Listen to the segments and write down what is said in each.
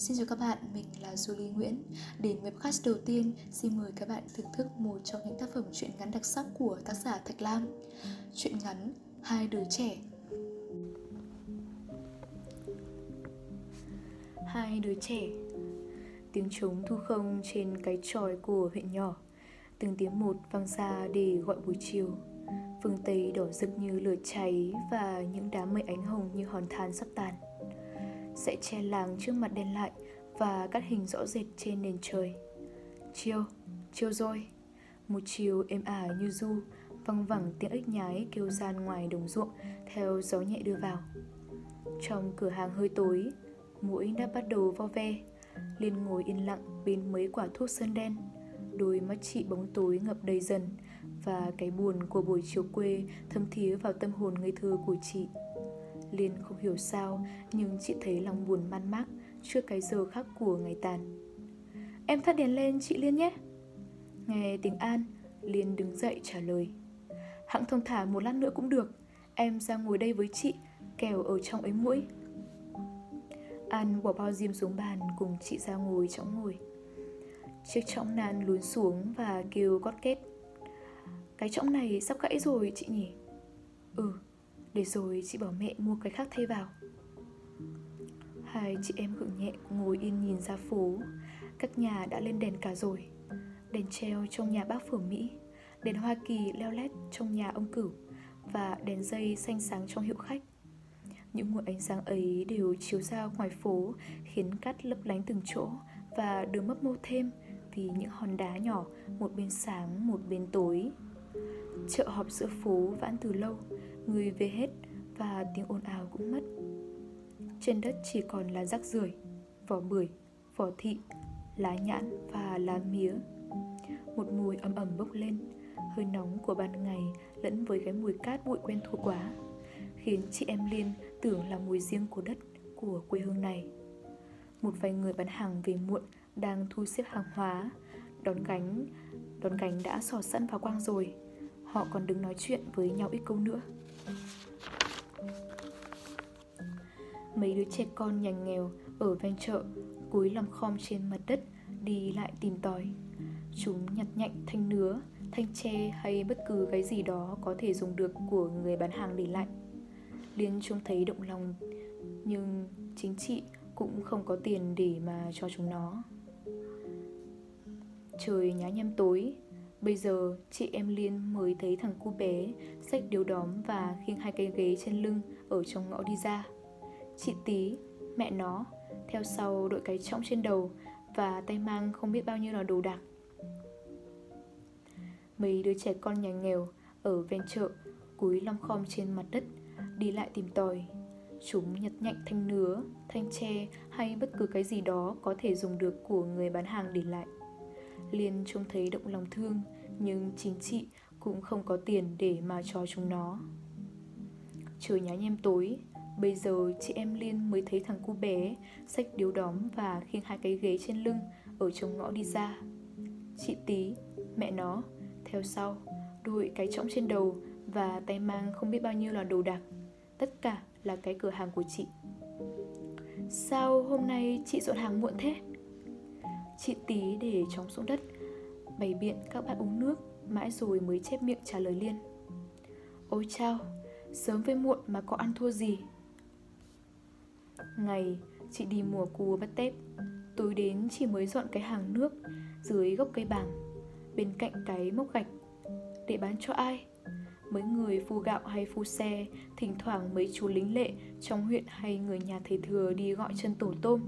Xin chào các bạn, mình là Julie Nguyễn. Đến webcast đầu tiên, xin mời các bạn thưởng thức một trong những tác phẩm truyện ngắn đặc sắc của tác giả Thạch Lam. Truyện ngắn Hai đứa trẻ. Hai đứa trẻ Tiếng trống thu không trên cái tròi của huyện nhỏ Từng tiếng một vang ra để gọi buổi chiều Phương Tây đỏ rực như lửa cháy Và những đám mây ánh hồng như hòn than sắp tàn sẽ che làng trước mặt đen lại và cắt hình rõ rệt trên nền trời. Chiều, chiều rồi. Một chiều êm ả như du, văng vẳng tiếng ếch nhái kêu gian ngoài đồng ruộng theo gió nhẹ đưa vào. Trong cửa hàng hơi tối, mũi đã bắt đầu vo ve. liền ngồi yên lặng bên mấy quả thuốc sơn đen. Đôi mắt chị bóng tối ngập đầy dần và cái buồn của buổi chiều quê thâm thía vào tâm hồn ngây thơ của chị. Liên không hiểu sao, Nhưng chị thấy lòng buồn man mác, Trước cái giờ khác của ngày tàn. Em thắt đèn lên, chị Liên nhé. Nghe tiếng An, Liên đứng dậy trả lời. Hãng thông thả một lát nữa cũng được, Em ra ngồi đây với chị Kèo ở trong ấy mũi An bỏ bao diêm xuống bàn Cùng chị ra ngồi trong ngồi. Chiếc trọng nan lún xuống Và kêu gót kết Cái trọng này sắp gãy rồi, chị nhỉ? Ừ để rồi chị bảo mẹ mua cái khác thay vào. Hai chị em hưởng nhẹ ngồi yên nhìn ra phố. Các nhà đã lên đèn cả rồi. Đèn treo trong nhà bác phở Mỹ, Đèn Hoa Kỳ leo lét trong nhà ông cửu Và đèn dây xanh sáng trong hiệu khách. Những nguồn ánh sáng ấy đều chiếu ra ngoài phố, Khiến cắt lấp lánh từng chỗ Và đường mấp mô thêm Vì những hòn đá nhỏ, Một bên sáng, một bên tối. Chợ họp giữa phố vãn từ lâu Người về hết và tiếng ồn ào cũng mất. Trên đất chỉ còn là rác rưởi Vỏ bưởi, vỏ thị, lá nhãn và lá mía. Một mùi ấm ẩm bốc lên Hơi nóng của ban ngày lẫn với cái mùi cát bụi quen thuộc quá Khiến chị em Liên tưởng là mùi riêng của đất của quê hương này. Một vài người bán hàng về muộn đang thu xếp hàng hóa Đón gánh, đón gánh đã sò sẵn vào quang rồi. Họ còn đứng nói chuyện với nhau ít câu nữa. Mấy đứa trẻ con nhà nghèo ở ven chợ cúi lòng khom trên mặt đất đi lại tìm tòi. Chúng nhặt nhạnh thanh nứa, thanh tre hay bất cứ cái gì đó có thể dùng được của người bán hàng để lại. Liên chúng thấy động lòng nhưng chính chị cũng không có tiền để mà cho chúng nó. Trời nhá nhem tối Bây giờ chị em Liên mới thấy thằng cu bé Xách điếu đóm và khiêng hai cây ghế trên lưng Ở trong ngõ đi ra. Chị Tí, mẹ nó Theo sau đội cái trọng trên đầu Và tay mang không biết bao nhiêu là đồ đạc. Mấy đứa trẻ con nhà nghèo Ở ven chợ Cúi lom khom trên mặt đất Đi lại tìm tòi. Chúng nhặt nhạnh thanh nứa, thanh tre hay bất cứ cái gì đó có thể dùng được của người bán hàng để lại. Liên trông thấy động lòng thương Nhưng chính chị cũng không có tiền để mà cho chúng nó. Trời nhá nhem tối Bây giờ chị em Liên mới thấy thằng cu bé Xách điếu đóm và khiêng hai cái ghế trên lưng Ở trong ngõ đi ra. Chị Tí, mẹ nó Theo sau, đội cái trõng trên đầu Và tay mang không biết bao nhiêu là đồ đạc Tất cả là cái cửa hàng của chị. Sao hôm nay chị dọn hàng muộn thế? Chị tí để trống xuống đất. Bày biện các bạn uống nước, Mãi rồi mới chép miệng trả lời Liên Ôi chao, Sớm với muộn mà có ăn thua gì. Ngày, chị đi mùa cua bắt tép. Tối đến chị mới dọn cái hàng nước Dưới gốc cây bàng, Bên cạnh cái mốc gạch. Để bán cho ai? Mấy người phu gạo hay phu xe Thỉnh thoảng mấy chú lính lệ Trong huyện hay người nhà thầy thừa đi gọi chân tổ tôm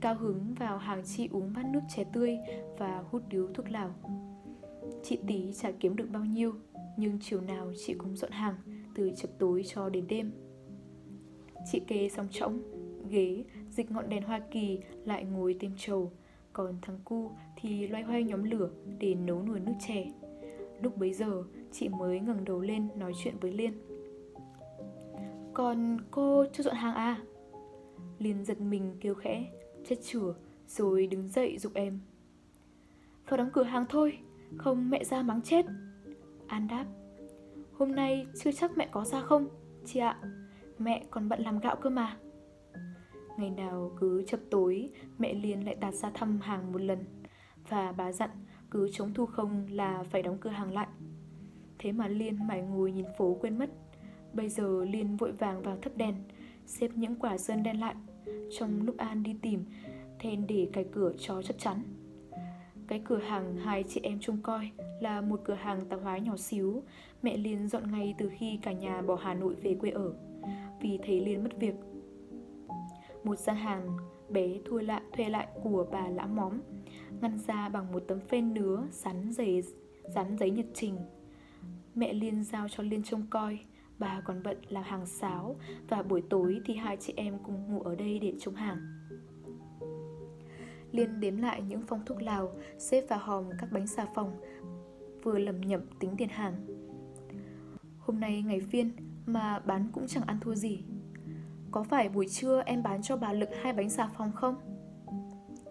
Cao hứng vào hàng chị uống bát nước chè tươi Và hút điếu thuốc lào. Chị tí chả kiếm được bao nhiêu Nhưng chiều nào chị cũng dọn hàng Từ chập tối cho đến đêm. Chị kê xong trống Ghế, dịch ngọn đèn Hoa Kỳ Lại ngồi tìm trầu. Còn thằng cu thì loay hoay nhóm lửa Để nấu nồi nước chè. Lúc bấy giờ chị mới ngẩng đầu lên Nói chuyện với Liên. Còn cô chưa dọn hàng à? Liên giật mình kêu khẽ Chết chửa Rồi đứng dậy dục em. Vào đóng cửa hàng thôi Không mẹ ra mắng chết. An đáp Hôm nay chưa chắc mẹ có ra không Chị ạ. Mẹ còn bận làm gạo cơ mà. Ngày nào cứ chập tối, mẹ Liên lại tạt ra thăm hàng một lần Và bà dặn cứ chống thu không là phải đóng cửa hàng lại. Thế mà Liên mải ngồi nhìn phố quên mất. Bây giờ Liên vội vàng vào thấp đèn Xếp những quả sơn đen lại. Trong lúc An đi tìm Then để cái cửa cho chắc chắn. Cái cửa hàng hai chị em trông coi Là một cửa hàng tạp hóa nhỏ xíu. Mẹ Liên dọn ngay từ khi cả nhà bỏ Hà Nội về quê ở Vì thấy Liên mất việc. Một gian hàng bé thua lại, thuê lại của bà lã móm Ngăn ra bằng một tấm phên nứa Dán giấy, dán giấy nhật trình. Mẹ Liên giao cho Liên trông coi. Bà còn bận làm hàng sáo Và buổi tối thì hai chị em cùng ngủ ở đây để trông hàng. Liên đếm lại những phong thuốc lào Xếp vào hòm các bánh xà phòng Vừa lầm nhầm tính tiền hàng. Hôm nay ngày phiên Mà bán cũng chẳng ăn thua gì. Có phải buổi trưa em bán cho bà Lực hai bánh xà phòng không?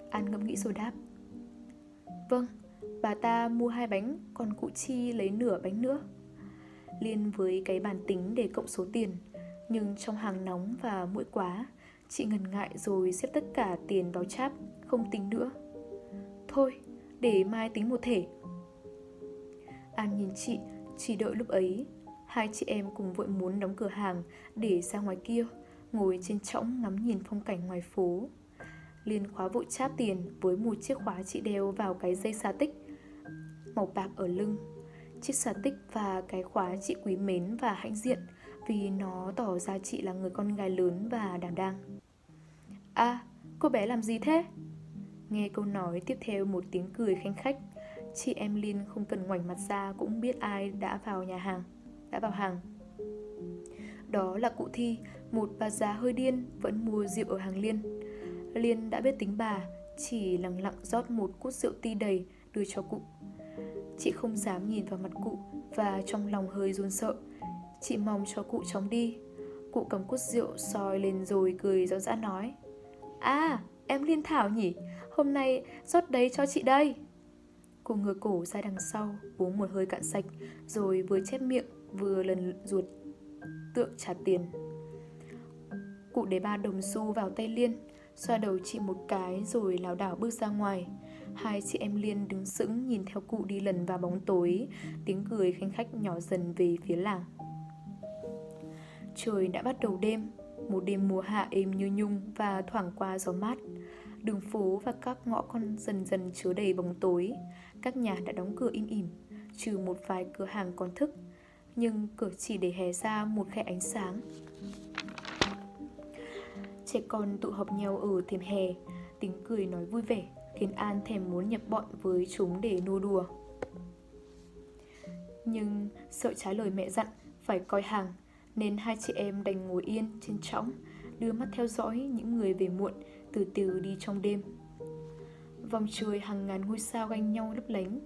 An ngẫm nghĩ rồi đáp. Vâng, bà ta mua hai bánh Còn cụ Chi lấy nửa bánh nữa. Liên với cái bàn tính để cộng số tiền Nhưng trong hàng nóng và muỗi quá Chị ngần ngại rồi xếp tất cả tiền vào cháp Không tính nữa. Thôi, để mai tính một thể. An nhìn chị, chỉ đợi lúc ấy Hai chị em cùng vội muốn đóng cửa hàng Để ra ngoài kia Ngồi trên trõng ngắm nhìn phong cảnh ngoài phố. Liên khóa vội cháp tiền Với một chiếc khóa chị đeo vào cái dây xà tích Màu bạc ở lưng. Chiếc xà tích và cái khóa chị quý mến và hãnh diện Vì nó tỏ ra chị là người con gái lớn và đảm đang. À, cô bé làm gì thế? Nghe câu nói tiếp theo một tiếng cười khanh khách Chị em liên không cần ngoảnh mặt ra cũng biết ai đã vào nhà hàng Đã vào hàng. Đó là cụ Thi, một bà già hơi điên vẫn mua rượu ở hàng Liên. Liên đã biết tính bà, chỉ lặng lặng rót một cút rượu ti đầy đưa cho cụ. Chị không dám nhìn vào mặt cụ và trong lòng hơi run sợ. Chị mong cho cụ chóng đi. Cụ cầm cút rượu soi lên rồi cười rõ rã nói À, em Liên Thảo nhỉ? Hôm nay rót đấy cho chị đây. Cô ngửa cổ ra đằng sau, uống một hơi cạn sạch, rồi vừa chép miệng, vừa lần ruột tượng trả tiền. Cụ để ba đồng xu vào tay Liên, xoa đầu chị một cái rồi lảo đảo bước ra ngoài. Hai chị em Liên đứng sững, nhìn theo cụ đi lần vào bóng tối. Tiếng cười khanh khách nhỏ dần về phía làng. Trời đã bắt đầu đêm. Một đêm mùa hạ êm như nhung và thoảng qua gió mát. Đường phố và các ngõ con dần dần chứa đầy bóng tối. Các nhà đã đóng cửa im ỉm, Trừ một vài cửa hàng còn thức. Nhưng cửa chỉ để hé ra một khe ánh sáng. Trẻ con tụ họp nhau ở thềm hè. Tiếng cười nói vui vẻ khiến An thèm muốn nhập bọn với chúng để nô đùa. Nhưng sợ trái lời mẹ dặn phải coi hàng, nên hai chị em đành ngồi yên trên trõng đưa mắt theo dõi những người về muộn, từ từ đi trong đêm. Vòng trời hàng ngàn ngôi sao ganh nhau lấp lánh,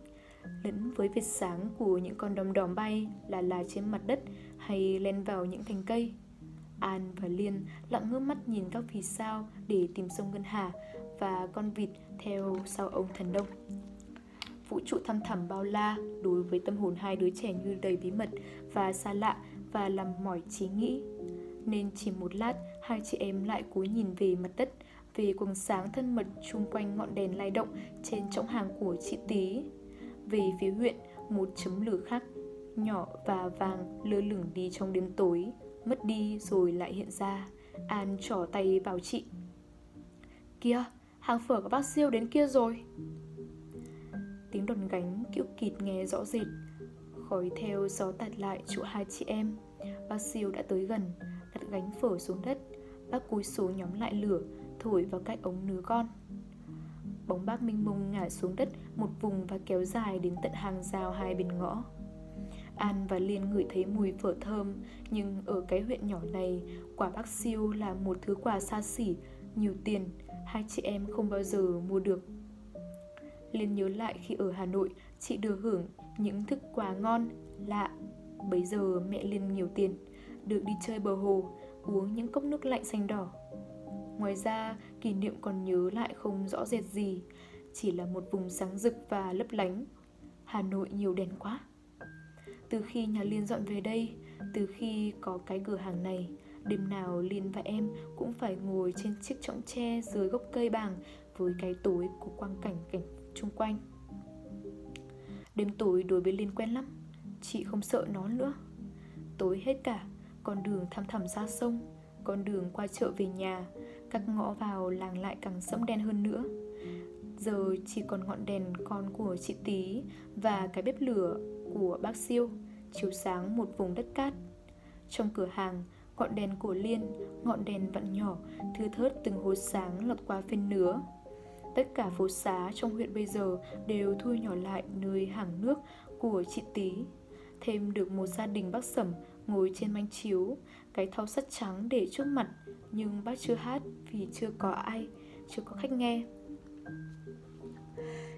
lẫn với vệt sáng của những con đom đóm bay là là trên mặt đất hay len vào những cành cây. An và Liên lặng ngước mắt nhìn các vì sao để tìm sông Ngân Hà và con vịt theo sau ông thần đông. Vũ trụ thăm thẳm bao la đối với tâm hồn hai đứa trẻ như đầy bí mật và xa lạ và làm mỏi trí nghĩ. Nên chỉ một lát, hai chị em lại cúi nhìn về mặt đất, về quầng sáng thân mật chung quanh ngọn đèn lay động trên trống hàng của chị Tí. Về phía huyện, một chấm lửa khác, nhỏ và vàng lơ lửng đi trong đêm tối, mất đi rồi lại hiện ra. An trỏ tay vào chị. Kia, hàng phở của bác siêu đến kia rồi. Tiếng đòn gánh kiểu kịt nghe rõ rệt. Khói theo gió tạt lại chỗ hai chị em. Bác siêu đã tới gần Đặt gánh phở xuống đất. Bác cúi xuống nhóm lại lửa Thổi vào cách ống nứa con. Bóng bác minh mông ngả xuống đất Một vùng và kéo dài đến tận hàng rào hai bên ngõ. An và Liên ngửi thấy mùi phở thơm Nhưng ở cái huyện nhỏ này Quả bác siêu là một thứ quà xa xỉ Nhiều tiền hai chị em không bao giờ mua được. Liên nhớ lại khi ở Hà Nội, chị được hưởng những thức quà ngon, lạ. Bây giờ mẹ Liên nhiều tiền, được đi chơi bờ hồ, uống những cốc nước lạnh xanh đỏ. Ngoài ra, kỷ niệm còn nhớ lại không rõ rệt gì, chỉ là một vùng sáng rực và lấp lánh. Hà Nội nhiều đèn quá. Từ khi nhà Liên dọn về đây, từ khi có cái cửa hàng này, Đêm nào Liên và em cũng phải ngồi trên chiếc chõng tre dưới gốc cây bàng với cái tối của quang cảnh cảnh chung quanh. Đêm tối đối với Liên quen lắm, chị không sợ nó nữa. Tối hết cả, con đường thăm thẳm ra sông, con đường qua chợ về nhà, các ngõ vào làng lại càng sẫm đen hơn nữa. Giờ chỉ còn ngọn đèn con của chị Tí và cái bếp lửa của bác Siêu chiếu sáng một vùng đất cát. Trong cửa hàng, ngọn đèn của Liên, ngọn đèn vặn nhỏ, thư thớt từng hố sáng lọt qua phên nứa. Tất cả phố xá trong huyện bây giờ đều thu nhỏ lại nơi hàng nước của chị tý Thêm được một gia đình bác sẩm ngồi trên manh chiếu, cái thau sắt trắng để trước mặt, nhưng bác chưa hát vì chưa có ai, chưa có khách nghe.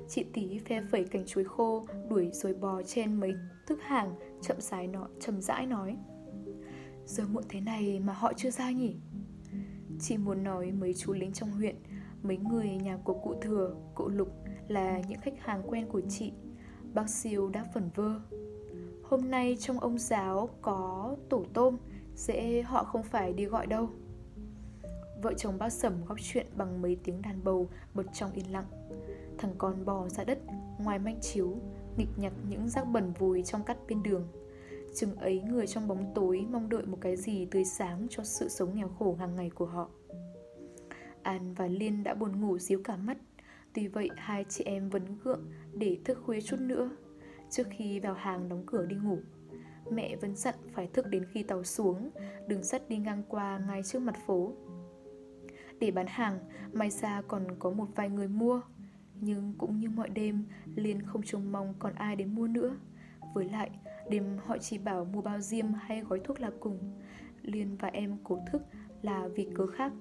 Chị tí phe phẩy cành chuối khô Đuổi rồi bò trên mấy thức hàng Chậm rãi nó, chậm rãi nói. Giờ muộn thế này mà họ chưa ra nhỉ? Chị muốn nói mấy chú lính trong huyện Mấy người nhà của cụ thừa, cụ lục Là những khách hàng quen của chị. Bác siêu đã phần vơ. Hôm nay trong ông giáo có tổ tôm Dễ họ không phải đi gọi đâu. Vợ chồng bác sẩm góp chuyện bằng mấy tiếng đàn bầu bật trong yên lặng. Thằng con bò ra đất, Ngoài manh chiếu, Nghịch nhặt những rác bẩn vùi trong cắt bên đường. Chừng ấy, người trong bóng tối Mong đợi một cái gì tươi sáng Cho sự sống nghèo khổ hàng ngày của họ. An và Liên đã buồn ngủ díu cả mắt. Tuy vậy, hai chị em vẫn gượng Để thức khuya chút nữa. Trước khi vào hàng đóng cửa đi ngủ, Mẹ vẫn dặn phải thức đến khi tàu xuống, Đường sắt đi ngang qua ngay trước mặt phố. Để bán hàng, May ra còn có một vài người mua nhưng cũng như mọi đêm, Liên không trông mong còn ai đến mua nữa. Với lại, đêm họ chỉ bảo mua bao diêm hay gói thuốc là cùng. Liên và em cố thức là vì cớ khác,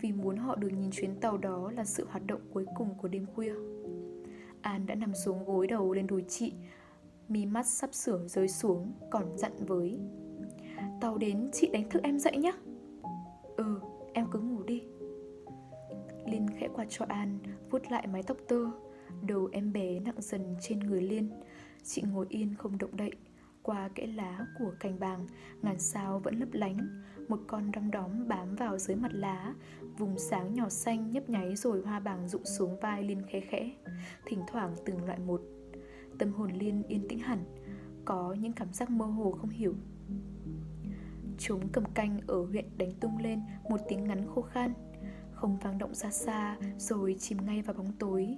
vì muốn họ được nhìn chuyến tàu đó là sự hoạt động cuối cùng của đêm khuya. An đã nằm xuống gối đầu lên đùi chị, mi mắt sắp sửa rơi xuống, còn dặn với. Tàu đến chị đánh thức em dậy nhé. Ừ, em cứ ngủ đi. Liên khẽ quạt cho An, vuốt lại mái tóc tơ. Đầu em bé nặng dần trên người Liên. Chị ngồi yên không động đậy. Qua kẽ lá của cành bàng, ngàn sao vẫn lấp lánh. Một con đom đóm bám vào dưới mặt lá. Vùng sáng nhỏ xanh nhấp nháy rồi hoa bàng rụng xuống vai Liên khẽ khẽ. Thỉnh thoảng từng loại một. Tâm hồn Liên yên tĩnh hẳn. Có những cảm giác mơ hồ không hiểu Chúng cầm canh ở huyện đánh tung lên một tiếng ngắn khô khan không vang động xa xa, rồi chìm ngay vào bóng tối.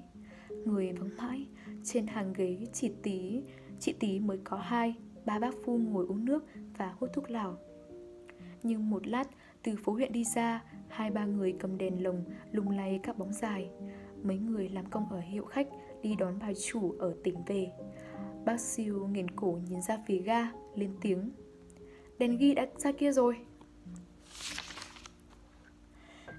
Người vắng mãi, trên hàng ghế chỉ tí chị tí mới có hai, ba bác phu ngồi uống nước và hút thuốc lào. Nhưng một lát, từ phố huyện đi ra, hai ba người cầm đèn lồng, lung lay các bóng dài. Mấy người làm công ở hiệu khách, đi đón bà chủ ở tỉnh về. Bác siêu nghiền cổ nhìn ra phía ga, lên tiếng. Đèn ghi đã ra kia rồi.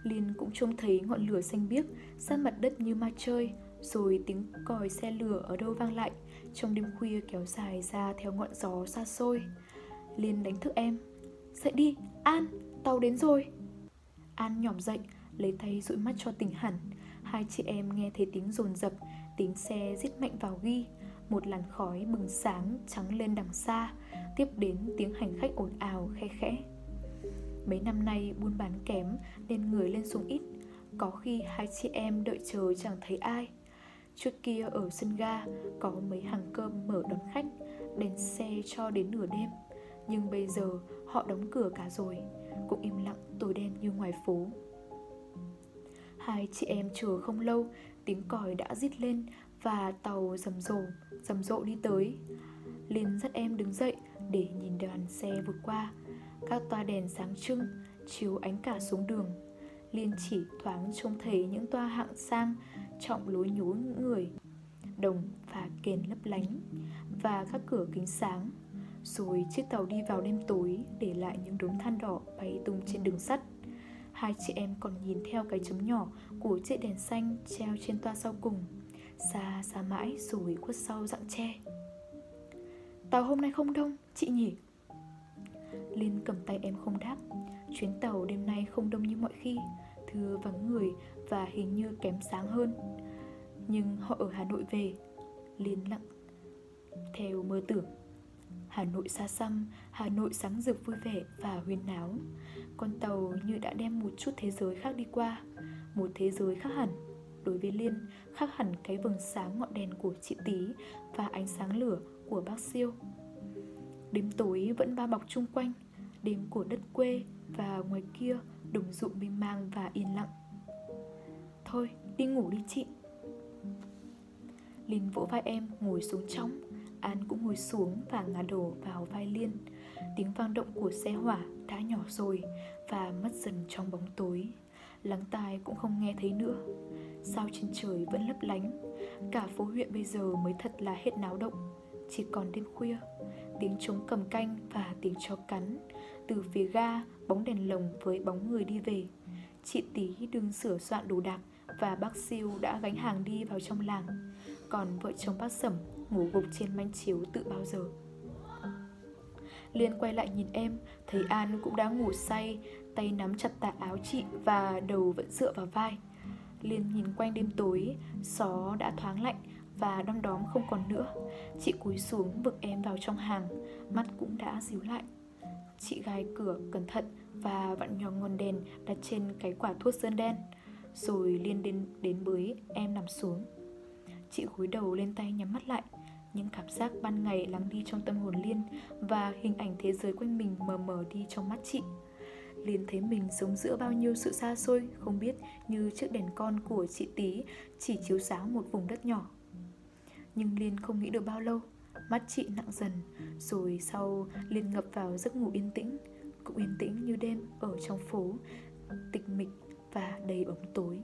Liên cũng trông thấy ngọn lửa xanh biếc sát mặt đất như ma chơi, rồi tiếng còi xe lửa ở đâu vang lại, trong đêm khuya kéo dài ra theo ngọn gió xa xôi. Liên đánh thức em. Dậy đi, An, tàu đến rồi. An nhỏm dậy, lấy tay dụi mắt cho tỉnh hẳn. Hai chị em nghe thấy tiếng rồn rập, tiếng xe rít mạnh vào ghi. Một làn khói bừng sáng trắng lên đằng xa, tiếp đến tiếng hành khách ồn ào khe khẽ. Mấy năm nay buôn bán kém nên người lên xuống ít. Có khi hai chị em đợi chờ chẳng thấy ai. Trước kia ở sân ga có mấy hàng cơm mở đón khách Đèn xe cho đến nửa đêm. Nhưng bây giờ họ đóng cửa cả rồi Cũng im lặng tối đen như ngoài phố. Hai chị em chờ không lâu Tiếng còi đã rít lên Và tàu rầm rộ, rầm rộ đi tới. Liên dắt em đứng dậy để nhìn đoàn xe vượt qua các toa đèn sáng trưng, chiếu ánh cả xuống đường. Liên chỉ thoáng trông thấy những toa hạng sang, trọng lối nhố những người, đồng và kền lấp lánh, và các cửa kính sáng. Rồi chiếc tàu đi vào đêm tối, để lại những đốm than đỏ bay tung trên đường sắt. Hai chị em còn nhìn theo cái chấm nhỏ của chiếc đèn xanh treo trên toa sau cùng, xa xa mãi rồi khuất sau dạng tre. Tàu hôm nay không đông, chị nhỉ? Liên cầm tay em không đáp Chuyến tàu đêm nay không đông như mọi khi Thưa vắng người và hình như kém sáng hơn Nhưng họ ở Hà Nội về Liên lặng Theo mơ tưởng Hà Nội xa xăm, Hà Nội sáng rực vui vẻ và huyên náo. Con tàu như đã đem một chút thế giới khác đi qua, một thế giới khác hẳn. Đối với Liên, khác hẳn cái vầng sáng ngọn đèn của chị Tí và ánh sáng lửa của bác Siêu. Đêm tối vẫn bao bọc chung quanh, đêm của đất quê và ngoài kia đồng ruộng mênh mang và yên lặng. Thôi, đi ngủ đi chị. Linh vỗ vai em ngồi xuống trong An cũng ngồi xuống và ngả đổ vào vai Liên. Tiếng vang động của xe hỏa đã nhỏ rồi Và mất dần trong bóng tối. Lắng tai cũng không nghe thấy nữa. Sao trên trời vẫn lấp lánh? Cả phố huyện bây giờ mới thật là hết náo động. Chỉ còn đêm khuya Tiếng trống cầm canh và tiếng chó cắn. Từ phía ga, bóng đèn lồng với bóng người đi về. Chị Tí đừng sửa soạn đồ đạc Và bác siêu đã gánh hàng đi vào trong làng. Còn vợ chồng bác Sẩm ngủ gục trên manh chiếu tự bao giờ. Liên quay lại nhìn em, Thấy An cũng đã ngủ say, Tay nắm chặt tà áo chị Và đầu vẫn dựa vào vai. Liên nhìn quanh đêm tối, Gió đã thoáng lạnh Và đom đóm không còn nữa. Chị cúi xuống vực em vào trong hàng, Mắt cũng đã díu lại. Chị gài cửa cẩn thận Và vặn nhỏ ngọn đèn đặt trên cái quả thuốc sơn đen. Rồi Liên đến, đến bới em nằm xuống. Chị gối đầu lên tay nhắm mắt lại. Những cảm giác ban ngày lắng đi trong tâm hồn Liên Và hình ảnh thế giới quanh mình mờ mờ đi trong mắt chị. Liên thấy mình sống giữa bao nhiêu sự xa xôi Không biết như chiếc đèn con của chị Tí Chỉ chiếu sáng một vùng đất nhỏ. Nhưng Liên không nghĩ được bao lâu Mắt chị nặng dần, Rồi sau Liên ngập vào giấc ngủ yên tĩnh. Cũng yên tĩnh như đêm ở trong phố, Tịch mịch và đầy bóng tối.